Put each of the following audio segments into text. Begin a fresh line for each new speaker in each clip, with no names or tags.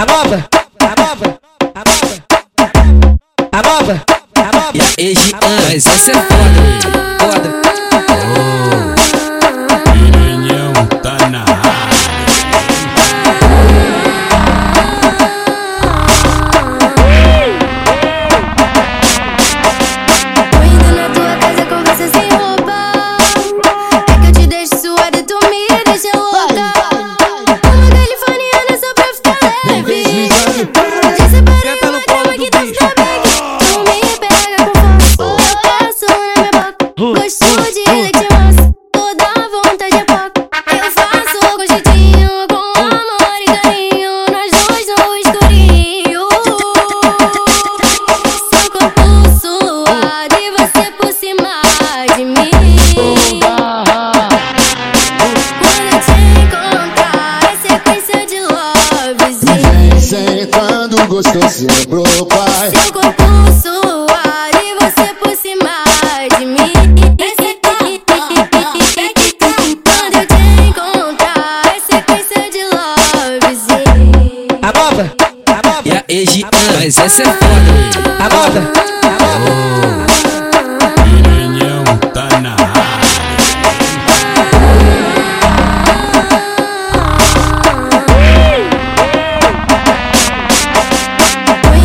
a nova, a nova, a nova, a nova, a nova.
E a Egian, mas essa é foda, foda.
De leite manso. Toda vontade é pouco. Eu faço com jeitinho, com amor e carinho. Nós dois no escurinho. Seu corpo suado e você por cima de mim. Quando eu te encontrar, é sequência de lovezinho.
Sentando gostosinho pro pai
Seu corpo suado
Mas essa é foda.
a nova, a nova.
Piranhão tá na.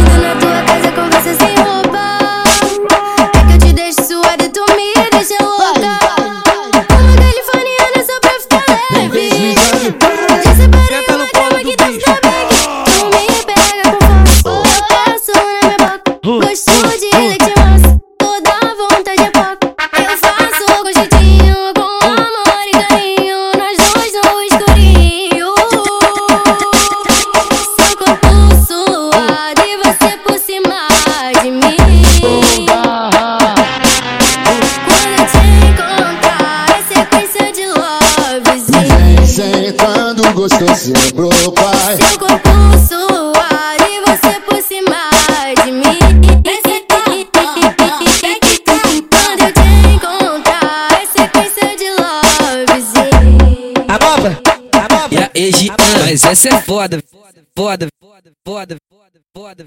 Tô na tua casa com você sem roupa. É que eu te deixo suada e tu me deixa
Sentando gostosinho pro pai
Seu corpo suado e você por cima de mim. Quando eu te encontrar, é sequência de lovezinho.
A nova, a nova.
E a Egian, mas essa é foda, foda, foda, foda, foda, foda.